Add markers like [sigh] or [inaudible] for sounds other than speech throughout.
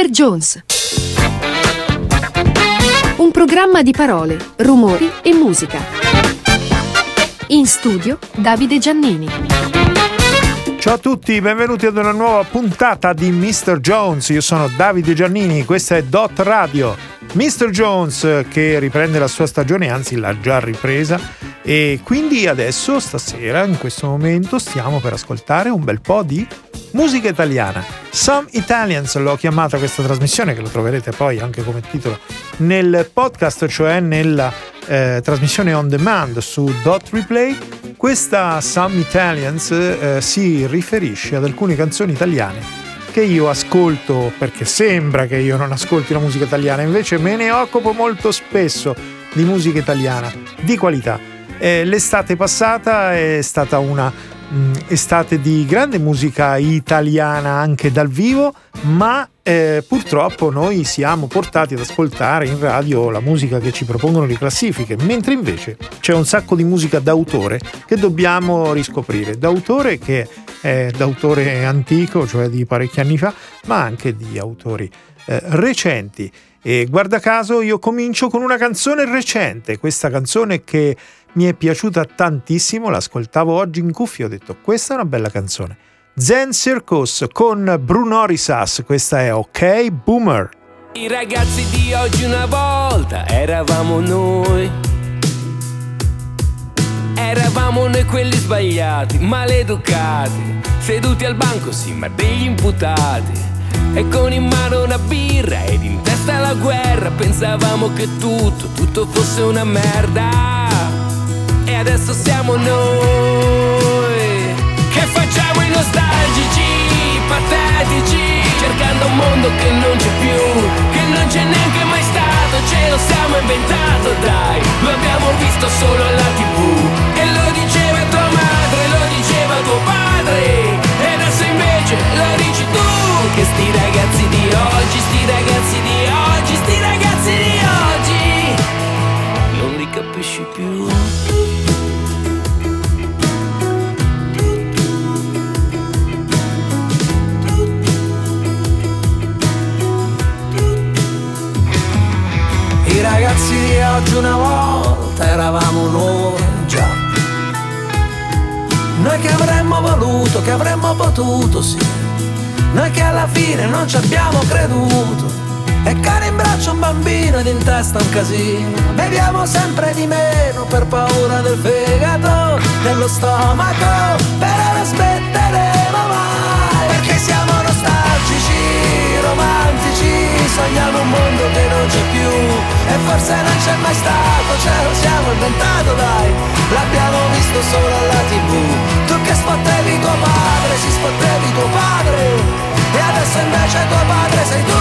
Mr. Jones. Un programma di parole, rumori e musica. In studio Davide Giannini. Ciao a tutti, benvenuti ad una nuova puntata di Mr. Jones. Io sono Davide Giannini, questa è Dot Radio. Mr. Jones che riprende la sua stagione, anzi l'ha già ripresa e quindi adesso stasera in questo momento stiamo per ascoltare un bel po' di musica italiana. Some Italians l'ho chiamata questa trasmissione che lo troverete poi anche come titolo nel podcast, cioè nella eh, trasmissione on demand su Dot Replay. Questa Some Italians eh, si riferisce ad alcune canzoni italiane che io ascolto perché sembra che io non ascolti la musica italiana, invece me ne occupo molto spesso di musica italiana di qualità. Eh, l'estate passata è stata una mh, estate di grande musica italiana anche dal vivo, ma eh, purtroppo noi siamo portati ad ascoltare in radio la musica che ci propongono le classifiche, mentre invece c'è un sacco di musica d'autore che dobbiamo riscoprire. D'autore che è d'autore antico, cioè di parecchi anni fa, ma anche di autori eh, recenti. E guarda caso io comincio con una canzone recente, questa canzone che mi è piaciuta tantissimo, l'ascoltavo oggi in cuffia ho detto questa è una bella canzone. Zen Circus con Bruno Risas, questa è Ok Boomer. I ragazzi di oggi una volta eravamo noi. Eravamo noi quelli sbagliati, maleducati, seduti al banco, sì, ma degli imputati. E con in mano una birra ed in testa la guerra, pensavamo che tutto, tutto fosse una merda. E adesso siamo noi che facciamo i nostalgici, patetici, cercando un mondo che non c'è più, che non c'è neanche mai stato, ce lo siamo inventato, dai, lo abbiamo visto solo alla tv. Che sti ragazzi di oggi, sti ragazzi di oggi, sti ragazzi di oggi, non li capisci più. I ragazzi di oggi una volta eravamo noi già. Noi che avremmo voluto, che avremmo potuto, sì. Noi che alla fine non ci abbiamo creduto. E cari in braccio un bambino ed in testa un casino. Beviamo sempre di meno per paura del fegato, dello stomaco. Però non smetteremo mai. Perché siamo nostalgici, romantici. Sogniamo un mondo che non c'è più. E forse non c'è mai stato, ce lo siamo inventato, dai. L'abbiamo visto solo alla tv. Tu che spottevi tuo padre, si spottevi tuo padre. E adesso invece tuo padre sei tu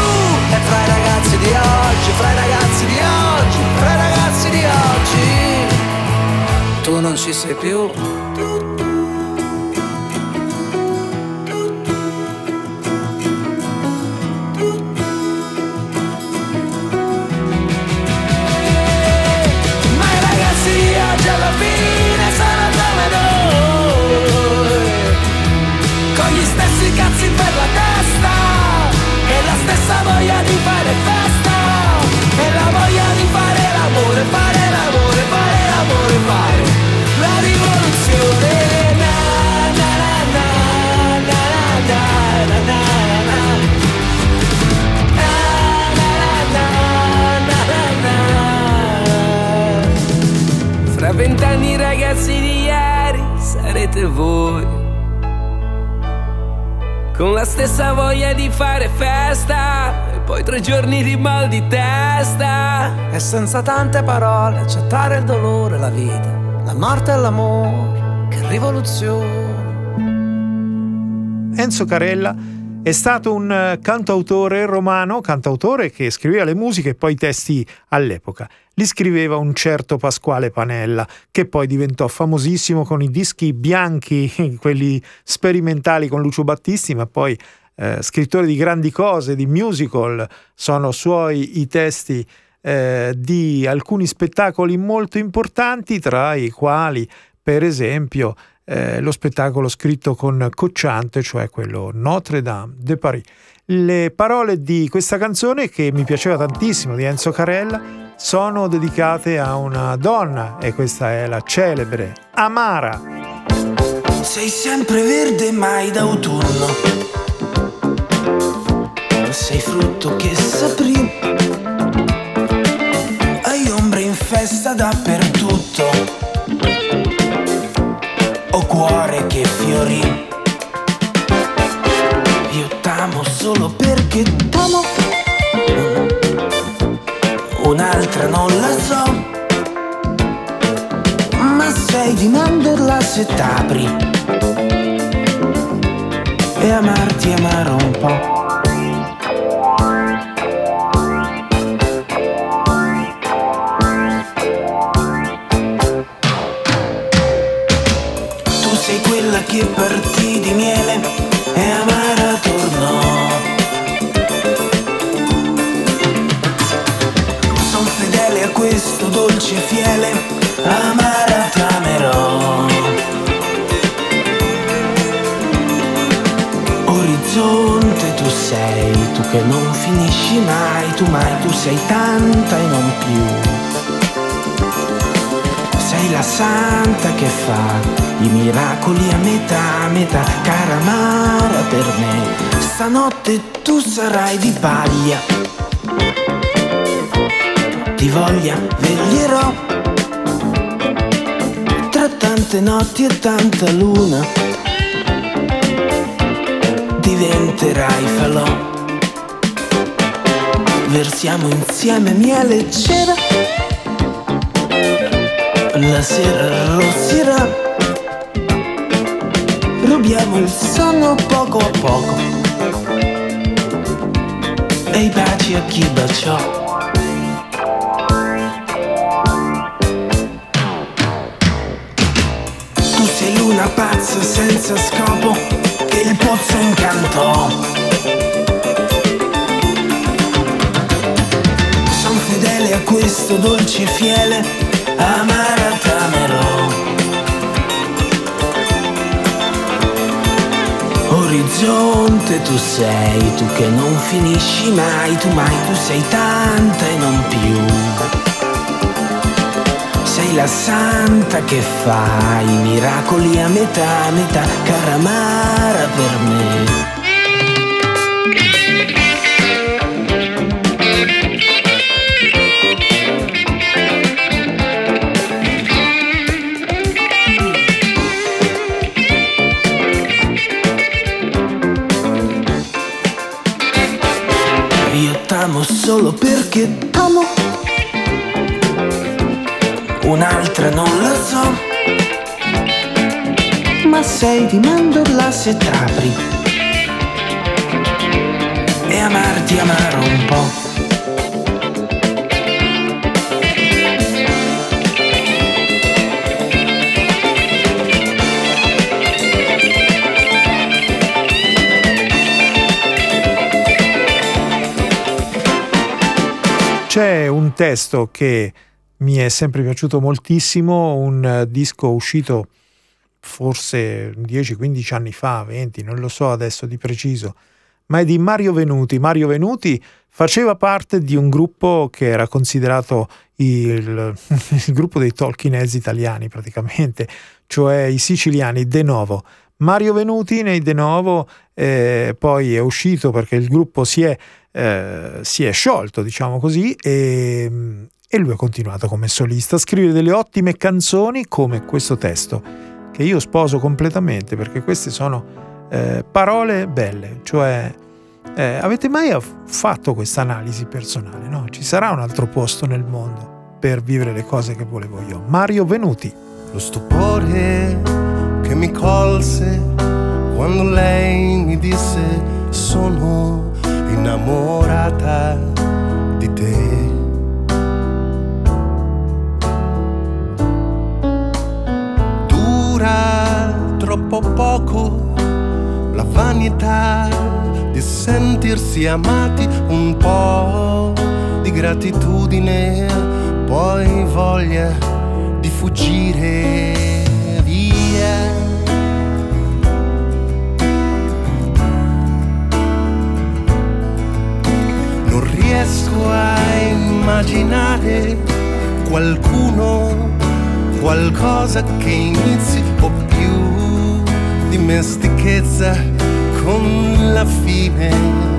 E fra i ragazzi di oggi, fra i ragazzi di oggi, fra i ragazzi di oggi Tu non ci sei più gli stessi cazzi per la testa e la stessa voglia di fare festa e la voglia di fare l'amore, fare l'amore, fare l'amore, fare la rivoluzione. Vent'anni ragazzi di ieri sarete voi. Con la stessa voglia di fare festa e poi tre giorni di mal di testa. E senza tante parole accettare il dolore, la vita, la morte e l'amore, che rivoluzione. Enzo Carella è stato un eh, cantautore romano, cantautore che scriveva le musiche e poi i testi all'epoca. Li scriveva un certo Pasquale Panella, che poi diventò famosissimo con i dischi bianchi, [laughs] quelli sperimentali con Lucio Battisti, ma poi eh, scrittore di grandi cose, di musical, sono suoi i testi eh, di alcuni spettacoli molto importanti, tra i quali, per esempio, eh, lo spettacolo scritto con Cocciante, cioè quello Notre Dame de Paris. Le parole di questa canzone, che mi piaceva tantissimo, di Enzo Carella, sono dedicate a una donna e questa è la celebre Amara. Sei sempre verde mai d'autunno, sei frutto che s'aprì, hai ombre in festa dappertutto cuore che fiorì. Io t'amo solo perché t'amo. Un'altra non la so. Ma sei di mandorla se t'apri. E amarti amarò un po'. che partì di miele dolce fiele, amara t'amerò. Orizzonte tu sei, tu che non finisci mai, tu mai, tu sei tanta e non più sei la santa che fa i miracoli a metà, a metà, cara amara per me. Stanotte tu sarai di paglia, ti voglia veglierò. Tra tante notti e tanta luna, diventerai falò. Versiamo insieme miele e cera la sera rossirà. Rubiamo il sonno poco a poco. E i baci a chi baciò. Pazza senza scopo che il pozzo incantò. Son fedele a questo dolce fiele amara t'amerò. Orizzonte tu sei, tu che non finisci mai, tu mai, tu sei tanta e non più. Sei la santa che fa i miracoli a metà, metà, cara amara per me. Un'altra non la so, ma sei di mandorla se t'apri. E amarti amaro un po'. C'è un testo che mi è sempre piaciuto moltissimo, un disco uscito forse 10-15 anni fa, 20, non lo so adesso di preciso, ma è di Mario Venuti. Mario Venuti faceva parte di un gruppo che era considerato il, [laughs] il gruppo dei tolkienesi italiani praticamente, cioè i siciliani De Novo. Mario Venuti nei De Novo eh, poi è uscito perché il gruppo si è eh, si è sciolto, diciamo così, e, e lui ha continuato come solista a scrivere delle ottime canzoni come questo testo, che io sposo completamente perché queste sono eh, parole belle, cioè eh, avete mai fatto questa analisi personale? No? Ci sarà un altro posto nel mondo per vivere le cose che volevo io. Mario Venuti. Lo stupore che mi colse sentirsi amati un po' di gratitudine, poi voglia di fuggire via. Non riesco a immaginare qualcuno, qualcosa che inizi o più dimestichezza con la fine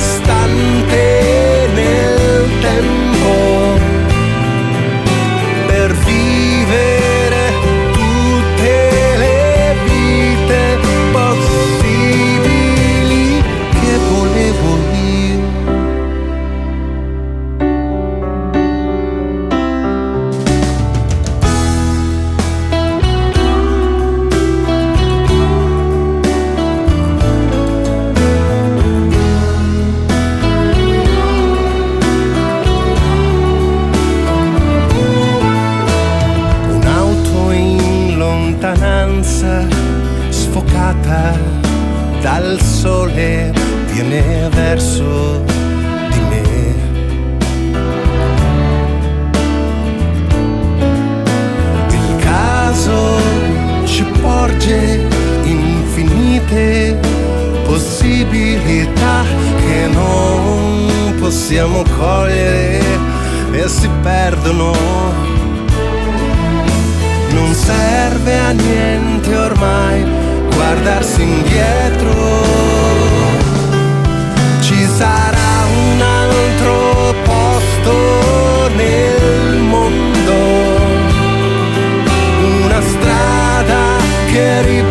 stanza sfocata dal sole viene verso di me. Il caso ci porge infinite possibilità che non possiamo cogliere e si perdono non serve a niente ormai guardarsi indietro. Ci sarà un altro posto nel mondo, una strada che riporta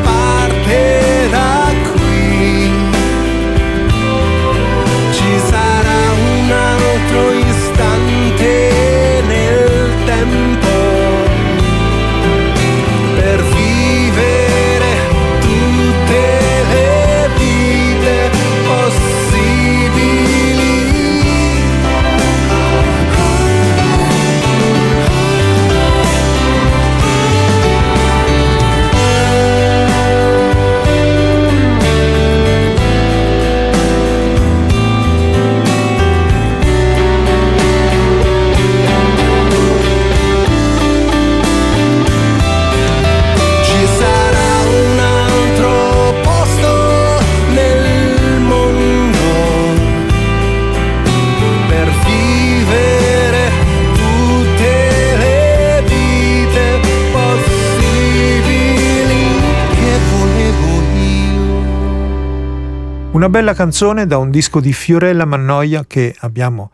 bella canzone da un disco di Fiorella Mannoia che abbiamo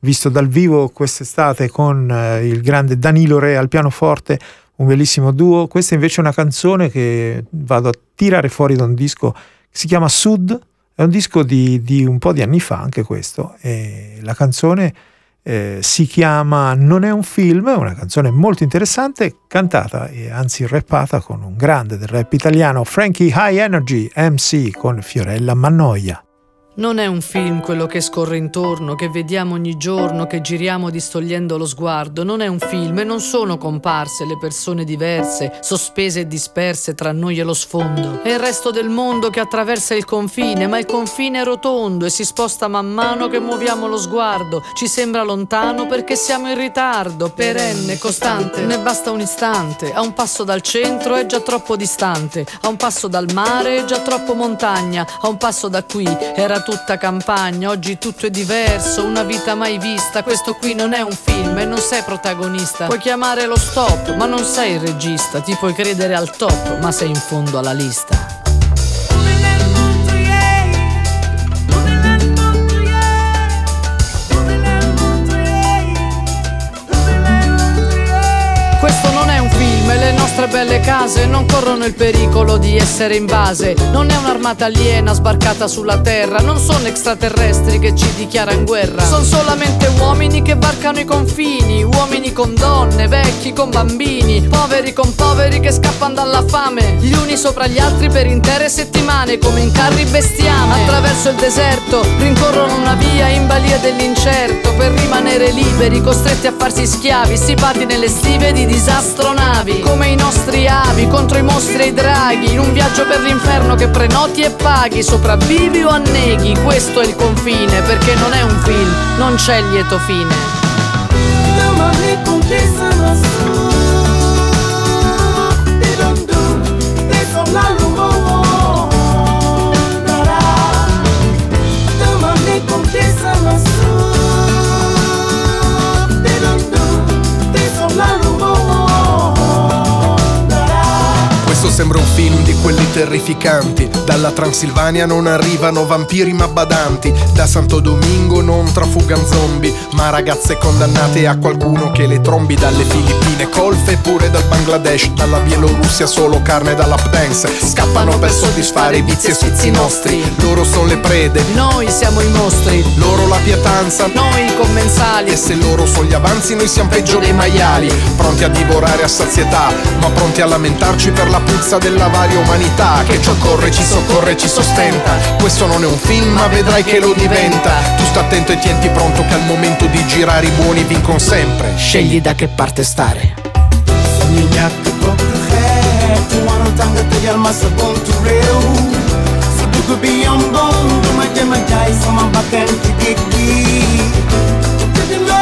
visto dal vivo quest'estate con eh, il grande Danilo Re al pianoforte, un bellissimo duo. Questa invece è una canzone che vado a tirare fuori da un disco che si chiama Sud, è un disco di, di un po' di anni fa anche questo. E la canzone eh, si chiama Non è un film, è una canzone molto interessante, cantata e anzi rappata con un grande del rap italiano, Frankie High Energy MC con Fiorella Mannoia. Non è un film quello che scorre intorno, che vediamo ogni giorno, che giriamo distogliendo lo sguardo. Non è un film e non sono comparse le persone diverse, sospese e disperse tra noi e lo sfondo. È il resto del mondo che attraversa il confine, ma il confine è rotondo e si sposta man mano che muoviamo lo sguardo. Ci sembra lontano perché siamo in ritardo, perenne, costante. Ne basta un istante. A un passo dal centro è già troppo distante. A un passo dal mare è già troppo montagna. A un passo da qui era tutta campagna, oggi tutto è diverso, una vita mai vista, questo qui non è un film e non sei protagonista. Puoi chiamare lo stop, ma non sei il regista, ti puoi credere al top, ma sei in fondo alla lista. Nostre belle case non corrono il pericolo di essere invase. Non è un'armata aliena sbarcata sulla terra, non sono extraterrestri che ci dichiarano guerra. Sono solamente uomini che varcano i confini, uomini con donne, vecchi con bambini, poveri con poveri che scappano dalla fame, gli uni sopra gli altri per intere settimane come in carri bestiame. Attraverso il deserto rincorrono una via in balia dell'incerto per rimanere liberi, costretti a farsi schiavi, stipati nelle stive di disastro navi, come i nostri avi, contro i mostri e i draghi, in un viaggio per l'inferno che prenoti e paghi, sopravvivi o anneghi, questo è il confine, perché non è un film, non c'è lieto fine. Sembra un film di quelli terrificanti. Dalla Transilvania non arrivano vampiri ma badanti. Da Santo Domingo non trafugan zombie, ma ragazze condannate a qualcuno che le trombi dalle Filippine, colfe pure dal Bangladesh, dalla Bielorussia solo carne da lap dance. Scappano per soddisfare i vizi e sfizi nostri. Loro sono le prede, Noi siamo i mostri, loro la pietanza. noi i commensali. E se loro sono gli avanzi, noi siamo peggio dei maiali, pronti a divorare a sazietà, ma pronti a lamentarci per la puzza della varia umanità che ci occorre, ci soccorre, ci sostenta. Questo non è un film, ma vedrai che lo diventa. Tu sta attento e tienti pronto che al momento di girare i buoni vincono sempre. Scegli da che parte stare. ñàkk bokk xeet ci wanu tàng te yal ma sa buntu réew sa dugg bi yomboon du ma jëm a jaay sama bakkan ci géej gi te dina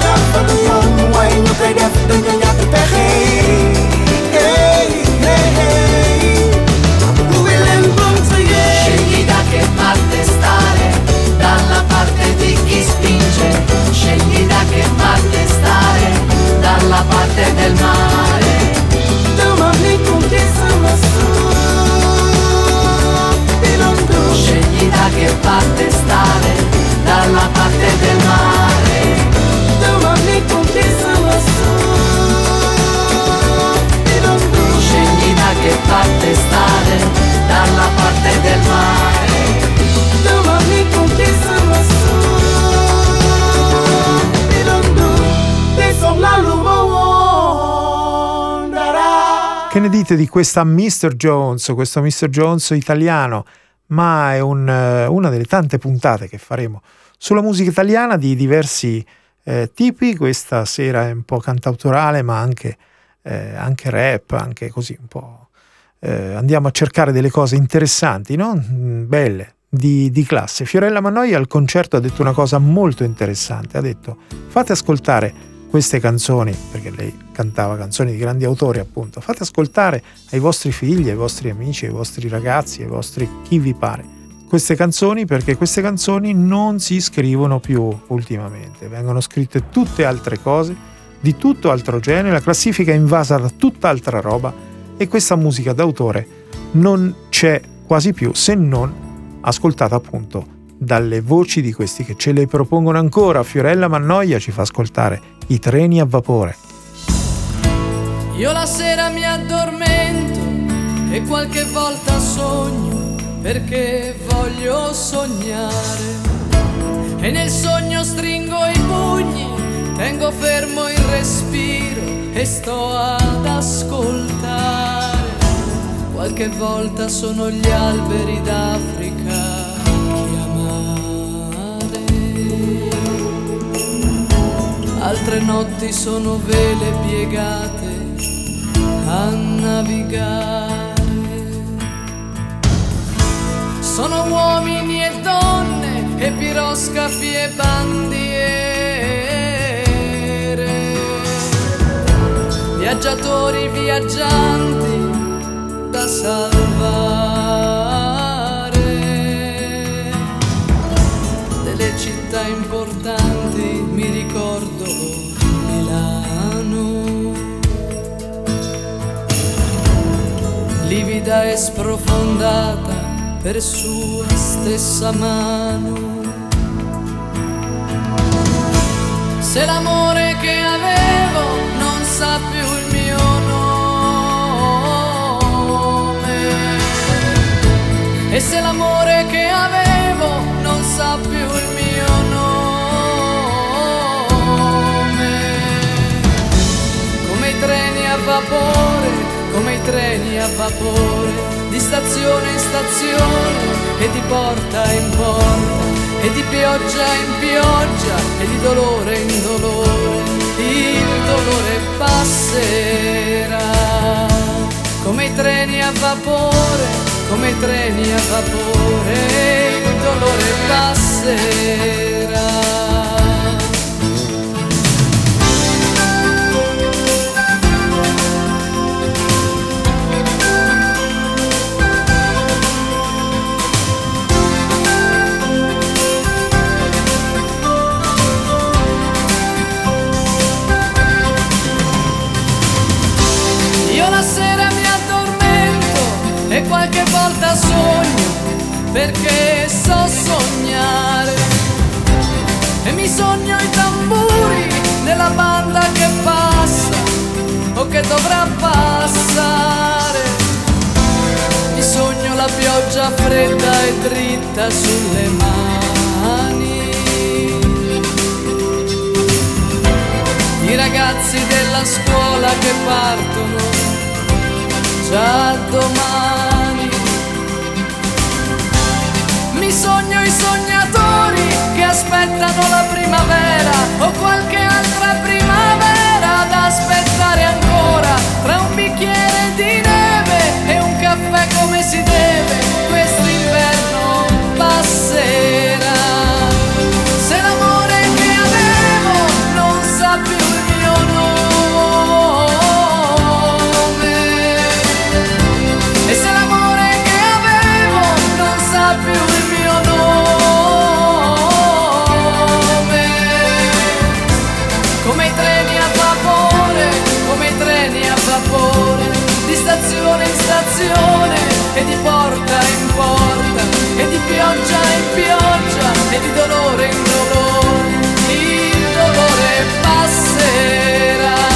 jàppal yoon waaye ñu koy def dañu ñàkk che parte stare, dalla parte del mare. domani con chi sarà su Scegli da che parte stare, dite di questa Mr. Jones, questo Mr. Jones italiano? Ma è un, eh, una delle tante puntate che faremo sulla musica italiana di diversi eh, tipi. Questa sera è un po' cantautorale, ma anche, eh, anche rap, anche così un po'. eh, andiamo a cercare delle cose interessanti, no? Mm, belle, di, di classe. Fiorella Mannoia al concerto ha detto una cosa molto interessante. Ha detto: fate ascoltare queste canzoni, perché lei cantava canzoni di grandi autori appunto, fate ascoltare ai vostri figli, ai vostri amici, ai vostri ragazzi, ai vostri chi vi pare queste canzoni perché queste canzoni non si scrivono più ultimamente, vengono scritte tutte altre cose, di tutto altro genere, la classifica è invasa da tutt'altra roba e questa musica d'autore non c'è quasi più se non ascoltata appunto dalle voci di questi che ce le propongono ancora. Fiorella Mannoia ci fa ascoltare i treni a vapore. Io la sera mi addormento e qualche volta sogno perché voglio sognare. E nel sogno stringo i pugni, tengo fermo il respiro e sto ad ascoltare. Qualche volta sono gli alberi d'Africa Altre notti sono vele piegate a navigare. Sono uomini e donne e piroscafi e bandiere. Viaggiatori viaggianti da salvare. Livida e sprofondata per sua stessa mano. Se l'amore che avevo non sa più il mio nome, e se l'amore che avevo non sa più il mio nome, come i treni a vapore, come i treni a vapore, di stazione in stazione e di porta in porta, e di pioggia in pioggia e di dolore in dolore, il dolore passerà come i treni a vapore, come i treni a vapore, il dolore passerà. Qualche volta sogno perché so sognare. E mi sogno i tamburi della banda che passa o che dovrà passare. Mi sogno la pioggia fredda e dritta sulle mani. I ragazzi della scuola che partono già domani. Sogno i sognatori che aspettano la primavera o qualche altra primavera ad aspettare ancora tra un bicchiere di neve pioggia in pioggia e di dolore in dolore Il dolore passerà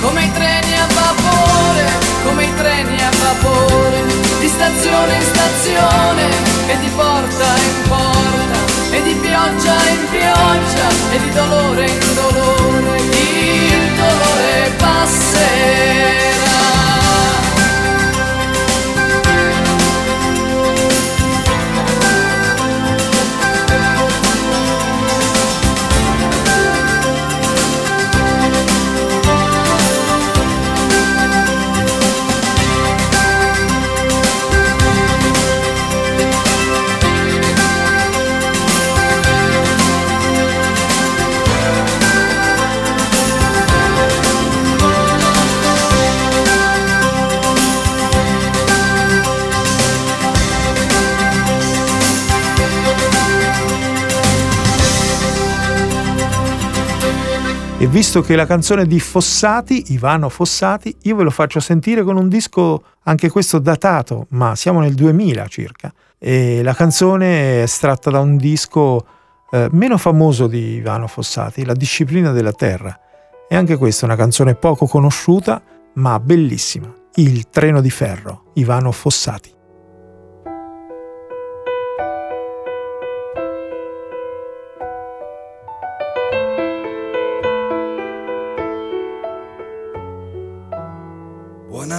come i treni a vapore, come i treni a vapore, di stazione in stazione e di porta in porta, e di pioggia in pioggia e di dolore in dolore, il dolore passerà. Visto che la canzone di Fossati, Ivano Fossati, io ve lo faccio sentire con un disco anche questo datato, ma siamo nel 2000 circa. E la canzone è estratta da un disco eh, meno famoso di Ivano Fossati, La disciplina della terra. E anche questa è una canzone poco conosciuta, ma bellissima. Il treno di ferro, Ivano Fossati.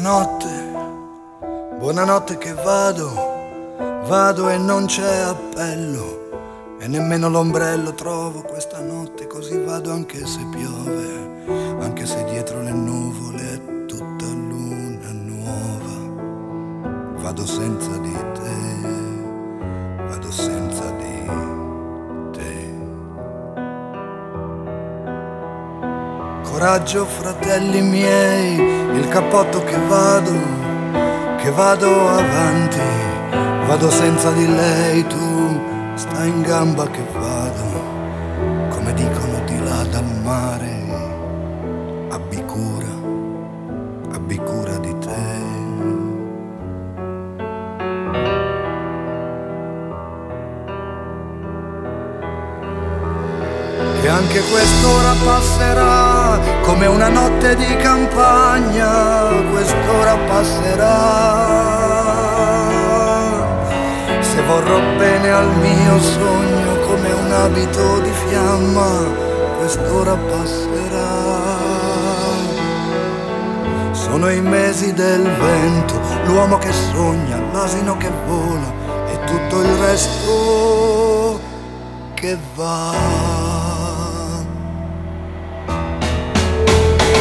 Buonanotte, buonanotte che vado, vado e non c'è appello e nemmeno l'ombrello trovo questa notte, così vado anche se piove, anche se dietro le nuvole è tutta luna nuova. Vado senza di te, vado senza di te. Coraggio, fratelli miei, il cappotto che vado, che vado avanti, vado senza di lei, tu stai in gamba che vado, come dicono di là dal mare, abbi cura, abbi cura anche quest'ora passerà come una notte di campagna, quest'ora passerà. Se vorrò bene al mio sogno come un abito di fiamma, quest'ora passerà. Sono i mesi del vento, l'uomo che sogna, l'asino che vola e tutto il resto che va.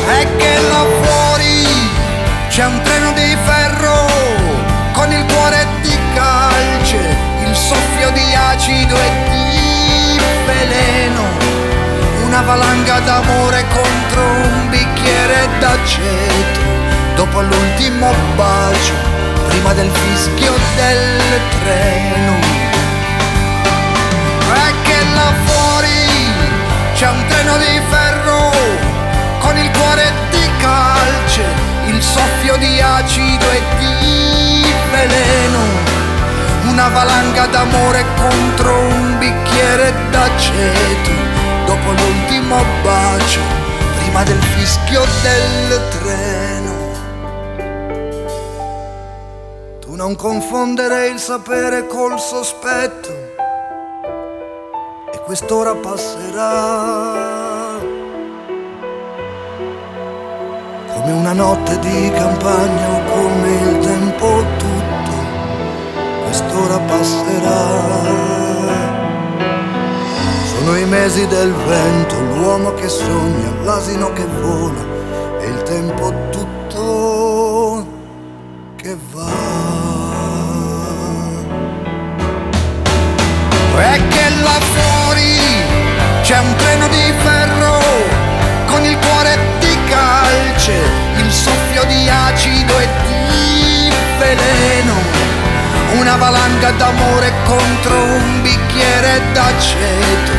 E che là fuori c'è un treno di ferro con il cuore di calce, il soffio di acido e di veleno, una valanga d'amore contro un bicchiere d'aceto dopo l'ultimo bacio, prima del fischio del treno. E che là fuori c'è un treno di ferro soffio di acido e di veleno. Una valanga d'amore contro un bicchiere d'aceto, dopo l'ultimo bacio, prima del fischio del treno. non confondere il sapere col sospetto e quest'ora passerà come una notte di campagna o come il tempo tutto, quest'ora passerà. Sono i mesi del vento, l'uomo che sogna, l'asino che vola e il tempo tutto che va. E che là fuori c'è un treno di ferro una valanga d'amore contro un bicchiere d'aceto,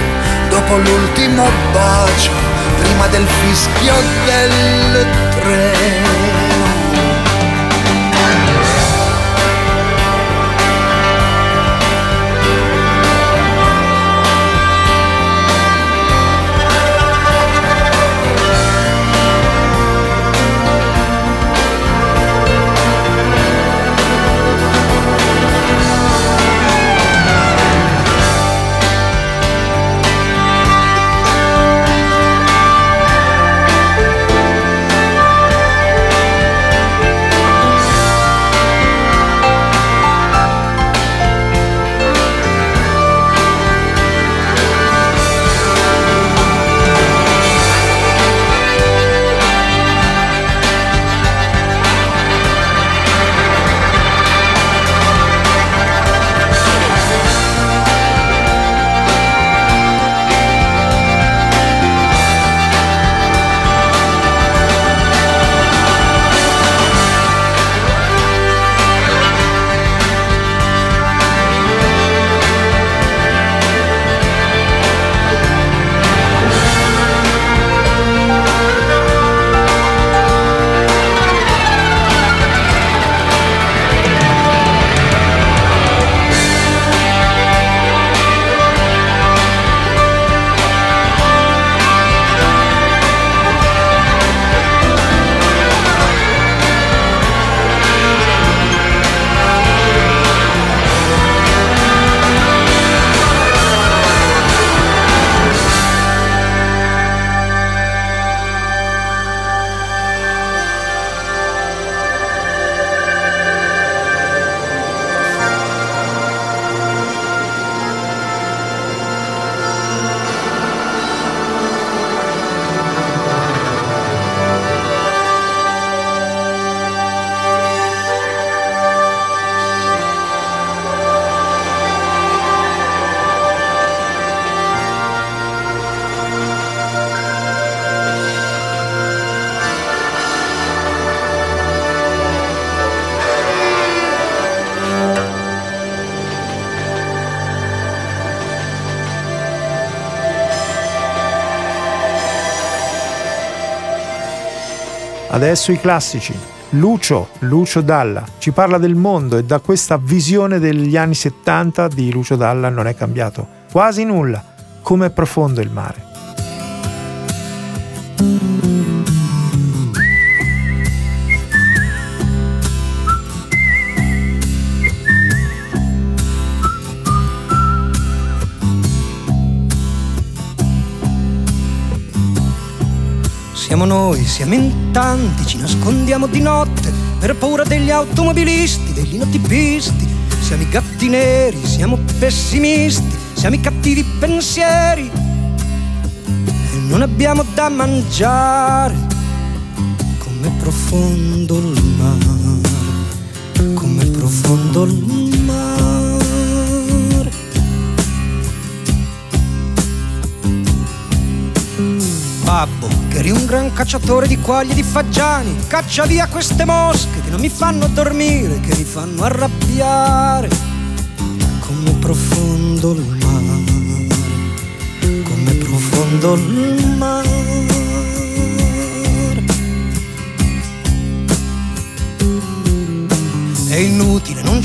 dopo l'ultimo bacio, prima del fischio del treno. Adesso i classici. Lucio, Lucio Dalla, ci parla del mondo e da questa visione degli anni 70 di Lucio Dalla non è cambiato quasi nulla. Come è profondo il mare. Siamo noi, siamo in tanti, ci nascondiamo di notte per paura degli automobilisti, degli notipisti. Siamo i gatti neri, siamo pessimisti, siamo i cattivi pensieri e non abbiamo da mangiare. Come profondo il mare, come profondo il mare. Babbo, che eri un gran cacciatore di quaglie e di fagiani, caccia via queste mosche che non mi fanno dormire, che mi fanno arrabbiare. Come profondo il mare, come profondo il mare. È inutile,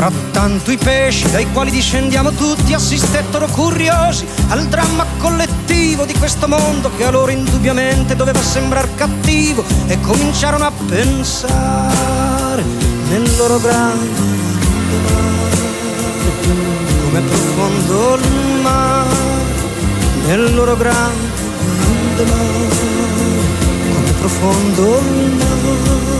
Frattanto i pesci dai quali discendiamo tutti assistettero curiosi al dramma collettivo di questo mondo che a loro indubbiamente doveva sembrare cattivo e cominciarono a pensare nel loro grande mare come profondo il mare nel loro grande mare come profondo il mare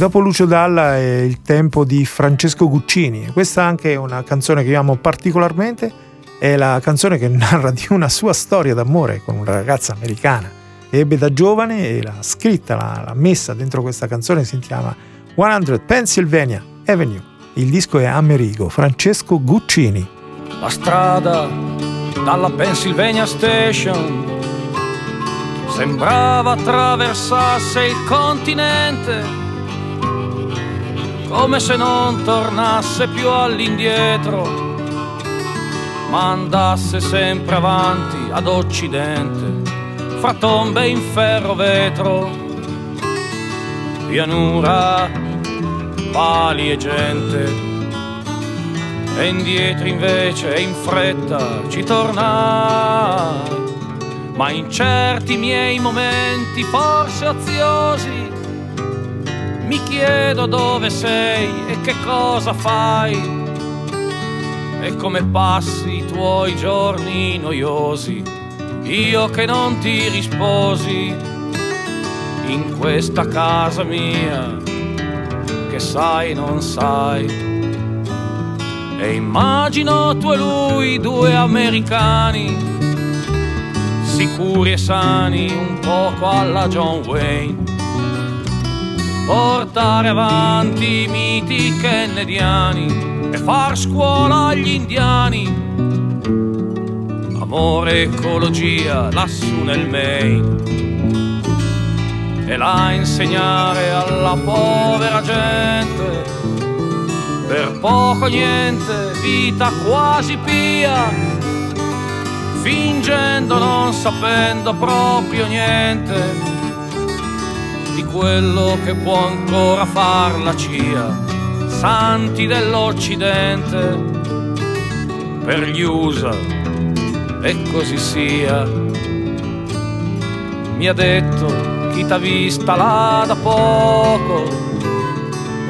Dopo Lucio Dalla è il tempo di Francesco Guccini. Questa anche è una canzone che io amo particolarmente, è la canzone che narra di una sua storia d'amore con una ragazza americana ebbe da giovane e l'ha scritta, l'ha, messa dentro questa canzone, si chiama 100 Pennsylvania Avenue. Il disco è Amerigo, Francesco Guccini. La strada dalla Pennsylvania Station sembrava attraversasse il continente, come se non tornasse più all'indietro ma andasse sempre avanti ad occidente, fra tombe in ferro vetro, pianura, pali e gente. E indietro invece in fretta ci tornai, ma in certi miei momenti forse oziosi mi chiedo dove sei e che cosa fai. E come passi i tuoi giorni noiosi, io che non ti risposi. In questa casa mia, che sai non sai. E immagino tu e lui, due americani, sicuri e sani, un poco alla John Wayne, portare avanti i miti kennediani e far scuola agli indiani. Amore, ecologia lassù nel Maine e la insegnare alla povera gente. Per poco niente, vita quasi pia, fingendo non sapendo proprio niente di quello che può ancora far la CIA. Santi dell'Occidente per gli USA e così sia. Mi ha detto chi t'ha vista là da poco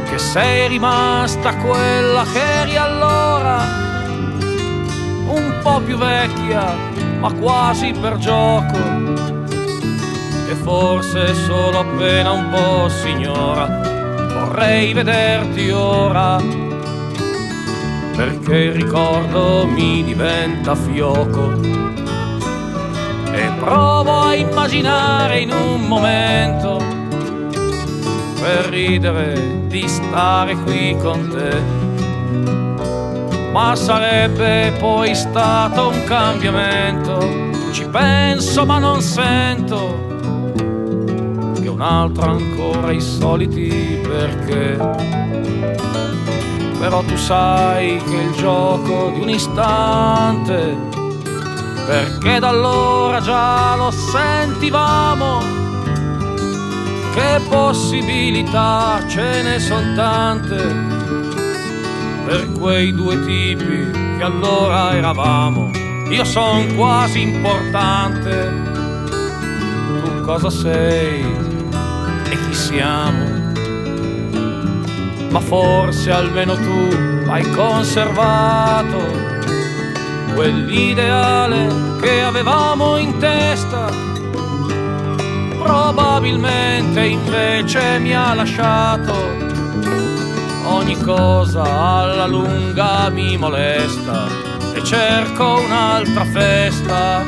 che sei rimasta quella che eri allora, un po' più vecchia ma quasi per gioco e forse solo appena un po' signora vorrei vederti ora, perché il ricordo mi diventa fioco. E provo a immaginare in un momento, per ridere di stare qui con te. Ma sarebbe poi stato un cambiamento, ci penso ma non sento un altro ancora i soliti perché. Però tu sai che il gioco di un istante, perché da allora già lo sentivamo, che possibilità ce ne sono tante per quei due tipi che allora eravamo. Io son quasi importante, tu cosa sei? Siamo. Ma forse almeno tu hai conservato quell'ideale che avevamo in testa. Probabilmente invece mi ha lasciato. Ogni cosa alla lunga mi molesta e cerco un'altra festa.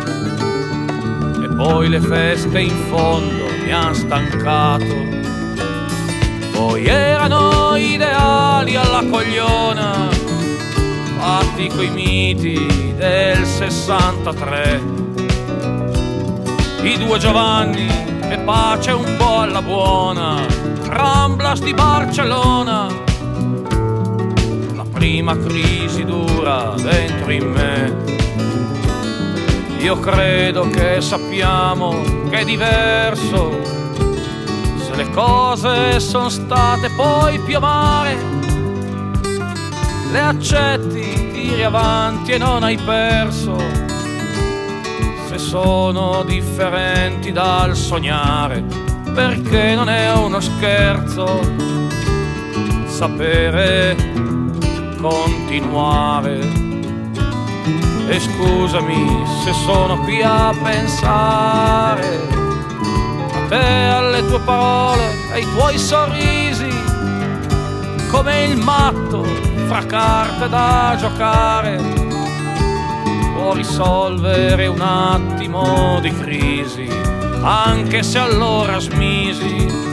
E poi le feste in fondo mi ha stancato. Poi erano ideali alla cogliona, fatti coi miti del 63. I due Giovanni e pace un po' alla buona, Ramblas di Barcellona. La prima crisi dura dentro in me io credo che sappiamo che è diverso. Se le cose sono state poi più amare, le accetti, tiri avanti e non hai perso. Se sono differenti dal sognare, perché non è uno scherzo sapere continuare. E scusami se sono qui a pensare te, alle tue parole, ai tuoi sorrisi, come il matto fra carte da giocare. può risolvere un attimo di crisi, anche se allora smisi.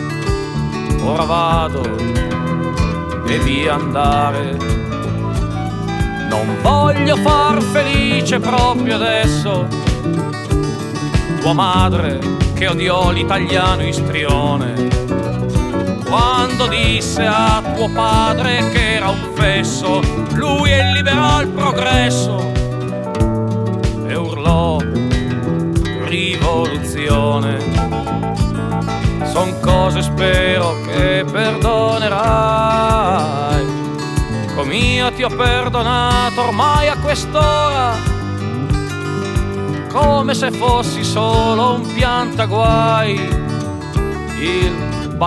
Ora vado e via andare. Non voglio far felice proprio adesso tua madre che odiò l'italiano istrione quando disse a tuo padre che era un fesso, lui è il progresso e urlò rivoluzione. Son cose spero che perdonerai, come io ti ho perdonato ormai a quest'ora, come se fossi solo un piantaguai. Il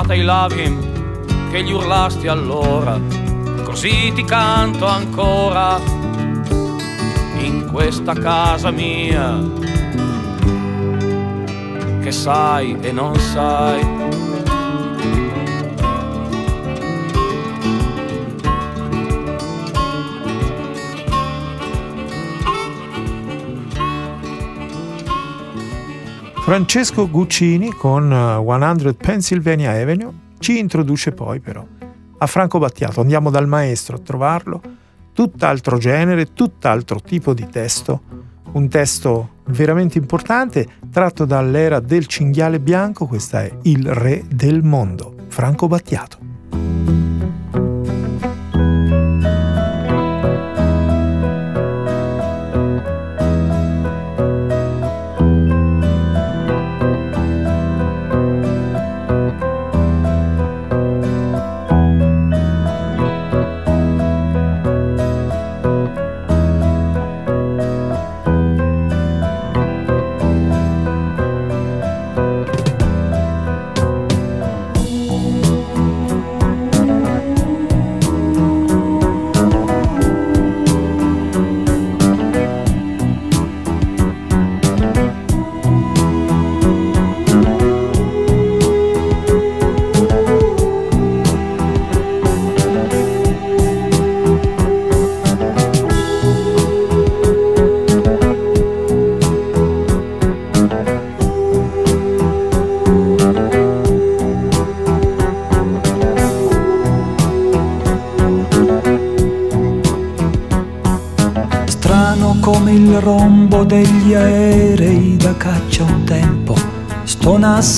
him, che gli urlasti allora, così ti canto ancora in questa casa mia, che sai e non sai. Francesco Guccini con 100 eh, Pennsylvania Avenue ci introduce poi però a Franco Battiato. Andiamo dal maestro a trovarlo, tutt'altro genere, tutt'altro tipo di testo, un testo veramente importante tratto dall'era del cinghiale bianco, questa è Il re del mondo, Franco Battiato.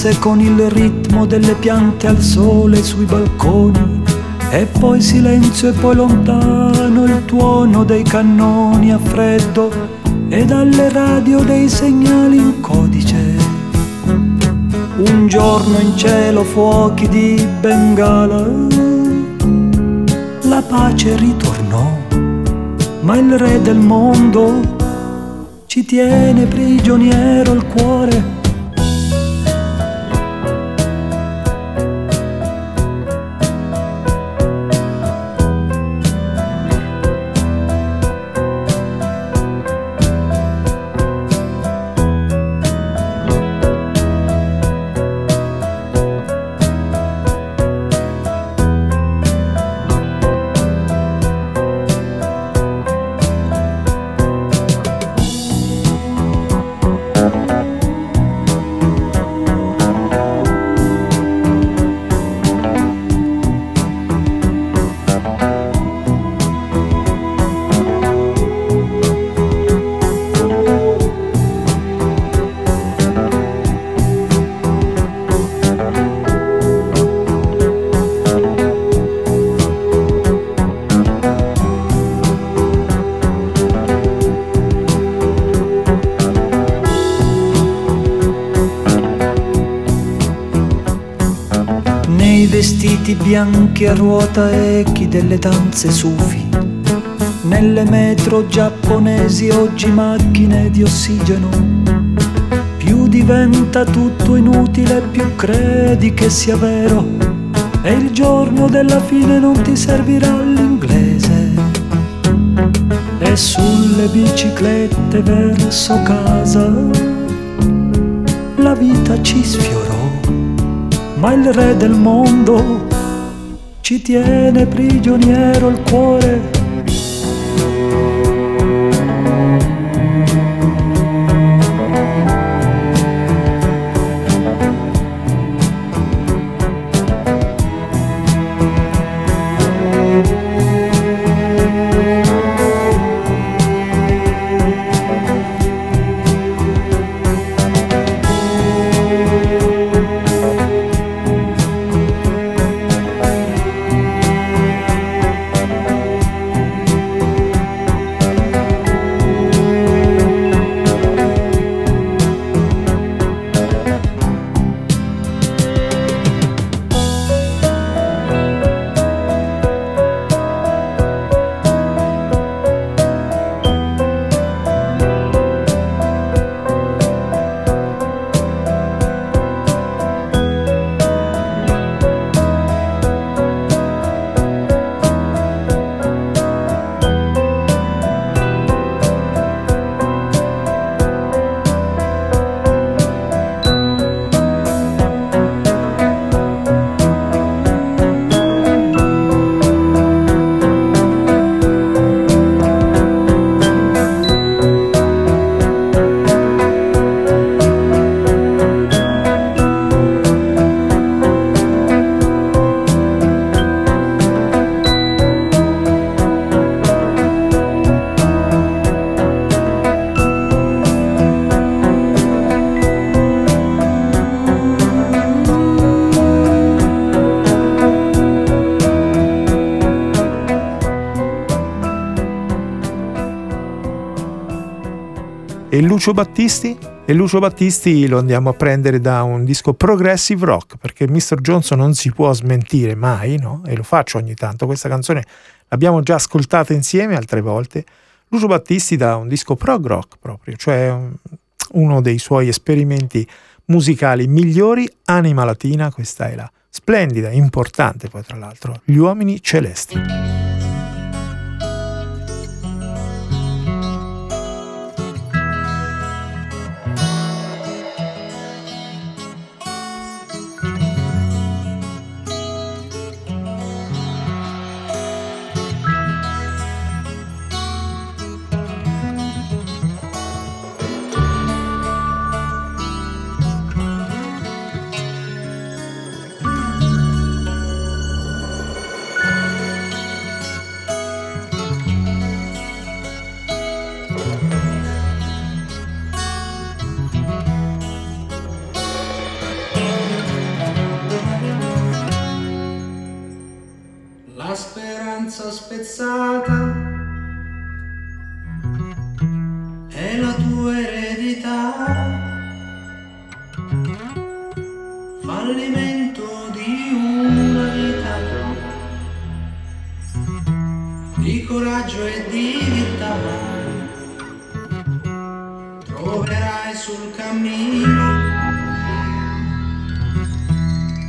Stonasse con il ritmo delle piante al sole sui balconi e poi silenzio e poi lontano il tuono dei cannoni a freddo e dalle radio dei segnali in codice. Un giorno in cielo fuochi di Bengala, la pace ritornò, ma il re del mondo ci tiene prigioniero il cuore bianchi a ruota echi delle danze sufi, nelle metro giapponesi oggi macchine di ossigeno. Più diventa tutto inutile, più credi che sia vero, e il giorno della fine non ti servirà l'inglese. E sulle biciclette verso casa la vita ci sfiorò ma il re del mondo ci tiene prigioniero il cuore Lucio Battisti? E Lucio Battisti lo andiamo a prendere da un disco progressive rock, perché Mr. Johnson non si può smentire mai, no? E lo faccio ogni tanto. Questa canzone l'abbiamo già ascoltata insieme altre volte. Lucio Battisti da un disco prog rock proprio, cioè uno dei suoi esperimenti musicali migliori, Anima Latina, questa è la splendida, importante poi tra l'altro, Gli uomini celesti. verità. Fallimento di una vita, di coraggio e di vita. Troverai sul cammino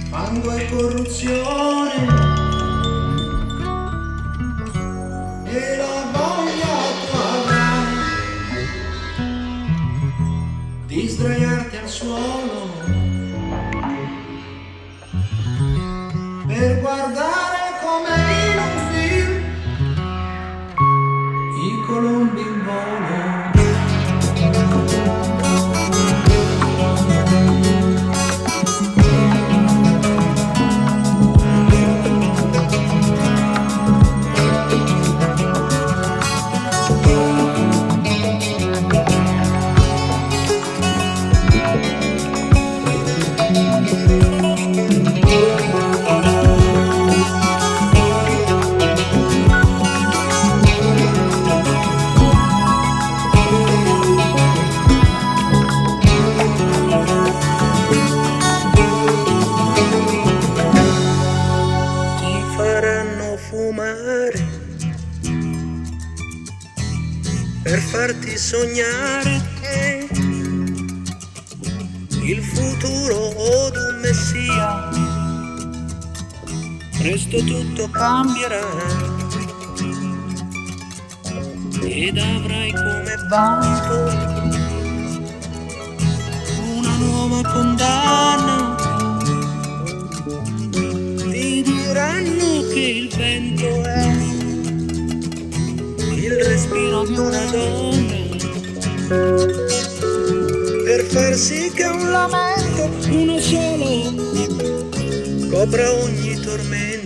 fango e corruzione. sognare eh. il futuro o un messia. Presto tutto cambierà. Ed avrai come vanto una nuova condanna. Ti diranno che il vento è il respiro di una donna per far sì che un lamento, uno solo, copra ogni tormento.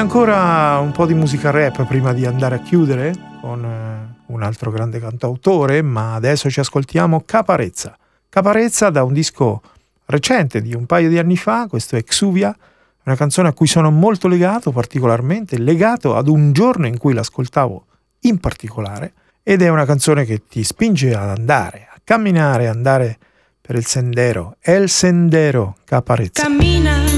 Ancora un po' di musica rap prima di andare a chiudere con eh, un altro grande cantautore, ma adesso ci ascoltiamo Caparezza. Caparezza da un disco recente di un paio di anni fa, questo è Xuvia, una canzone a cui sono molto legato, particolarmente legato ad un giorno in cui l'ascoltavo in particolare, ed è una canzone che ti spinge ad andare, a camminare, andare per il sendero. È il sendero Caparezza. Cammina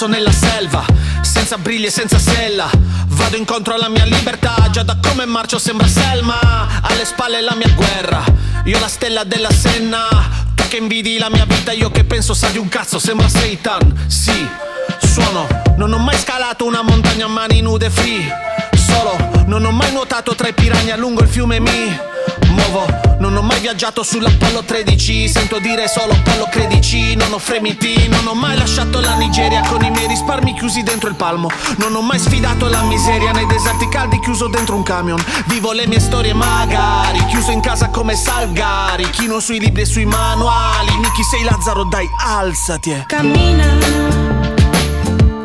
passo nella selva, senza briglie e senza sella. Vado incontro alla mia libertà, già da come marcio sembra Selma. Alle spalle la mia guerra, io la stella della Senna. Tu che invidi la mia vita, io che penso sa di un cazzo, sembra Satan. Sì, suono, non ho mai scalato una montagna a mani nude free. Solo, non ho mai nuotato tra i piranha lungo il fiume Mi. Muovo, non ho mai viaggiato sull'Apollo 13 Sento dire solo Apollo credici. Non ho fremiti, non ho mai lasciato la Nigeria Con i miei risparmi chiusi dentro il palmo. Non ho mai sfidato la miseria Nei deserti caldi chiuso dentro un camion. Vivo le mie storie magari Chiuso in casa come Salgari. Chino sui libri e sui manuali. Miki sei Lazzaro dai alzati eh. Camina,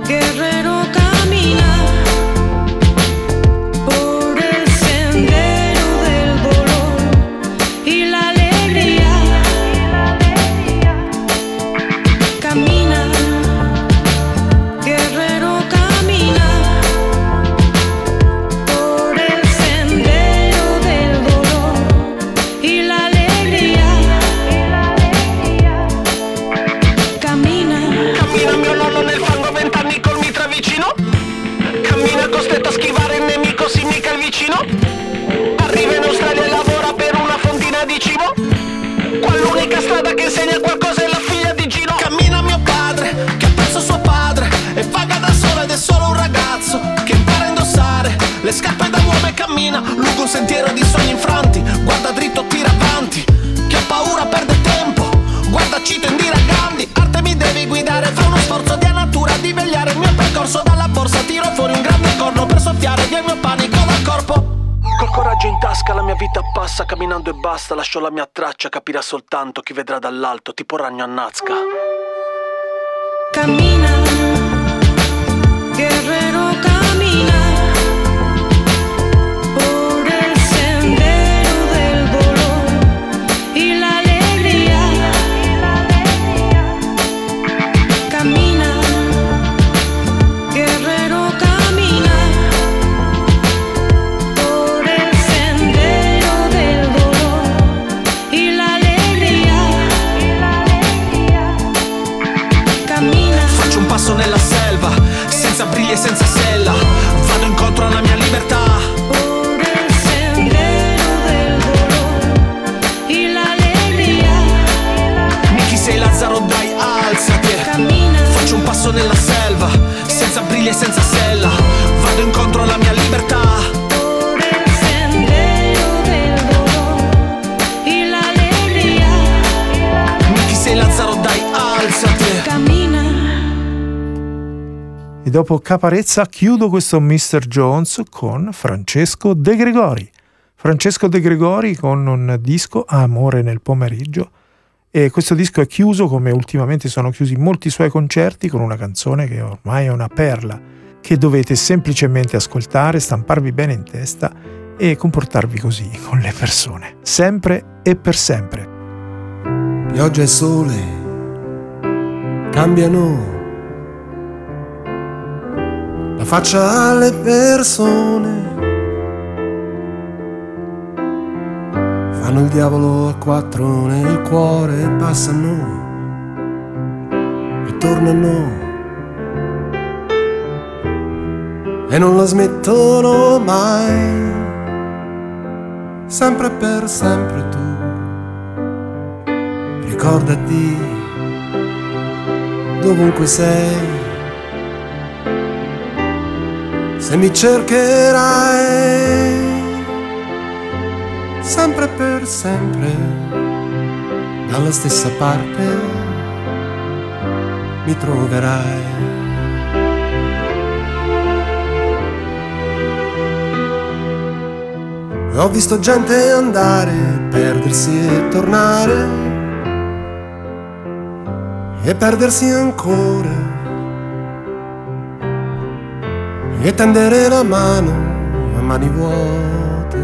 guerrero camina soltanto chi vedrà dall'alto Tipo ragno a Nazca Faccio un passo nella selva Senza briglie e senza sella. Vado incontro alla mia libertà. Sei Lazzaro dai alzati. Cammina. Faccio un passo nella selva Senza briglie e senza sella. Vado incontro alla mia dopo Caparezza chiudo questo Mr. Jones con Francesco De Gregori. Francesco De Gregori con un disco Amore nel pomeriggio e questo disco è chiuso come ultimamente sono chiusi molti suoi concerti con una canzone che ormai è una perla che dovete semplicemente ascoltare, stamparvi bene in testa e comportarvi così con le persone, sempre e per sempre. Pioggia e sole cambiano la faccia alle persone. Fanno il diavolo a quattro nel cuore e passano e tornano. E non la smettono mai, sempre per sempre tu ricordati dovunque sei. Se mi cercherai sempre per sempre dalla stessa parte mi troverai. Ho visto gente andare, perdersi e tornare e perdersi ancora e tendere la mano a mani vuote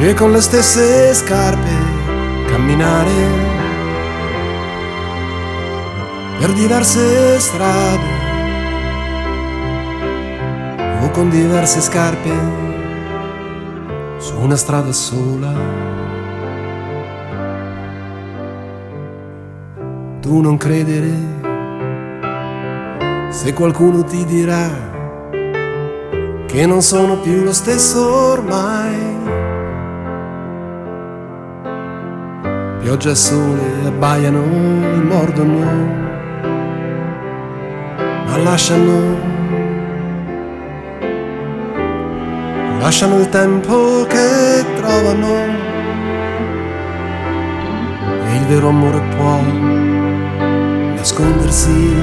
e con le stesse scarpe camminare per diverse strade o con diverse scarpe su una strada sola. Tu non credere se qualcuno ti dirà che non sono più lo stesso ormai. Pioggia e sole abbaiano e mordono, ma lasciano lasciano il tempo che trovano e il vero amore può nascondersi,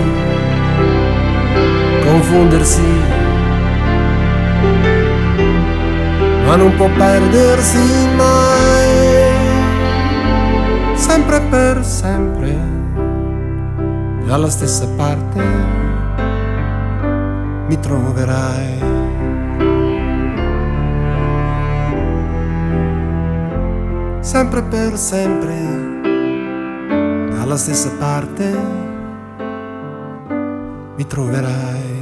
confondersi, ma non può perdersi mai, sempre per sempre, dalla stessa parte mi troverai. sempre per sempre, dalla stessa parte mi troverai.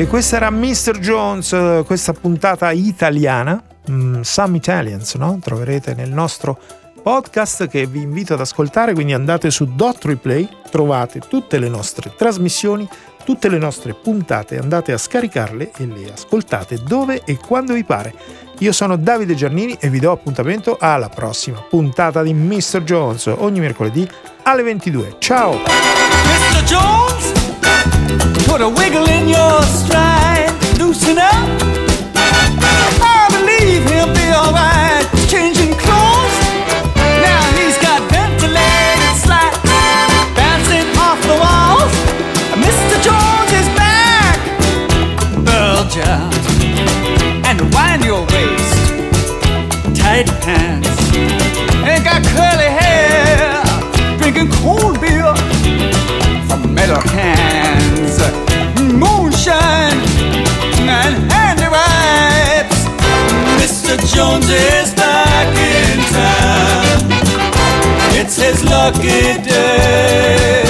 E questa era Mr. Jones, eh, questa puntata italiana, mm, Some Italians, no? Troverete nel nostro podcast che vi invito ad ascoltare, quindi andate su Dot Replay, trovate tutte le nostre trasmissioni, tutte le nostre puntate, andate a scaricarle e le ascoltate dove e quando vi pare. Io sono Davide Giannini e vi do appuntamento alla prossima puntata di Mr. Jones, ogni mercoledì alle 22. Ciao! Mr. Jones, put a wiggle in your stride, loosen up. I believe he'll be alright. Changing clothes, now he's got ventilated slats bouncing off the walls. Mr. Jones is back. Bulge out and wind your waist, tight pants, moonshine and handy wipes. Mr. Jones is back in town. It's his lucky day.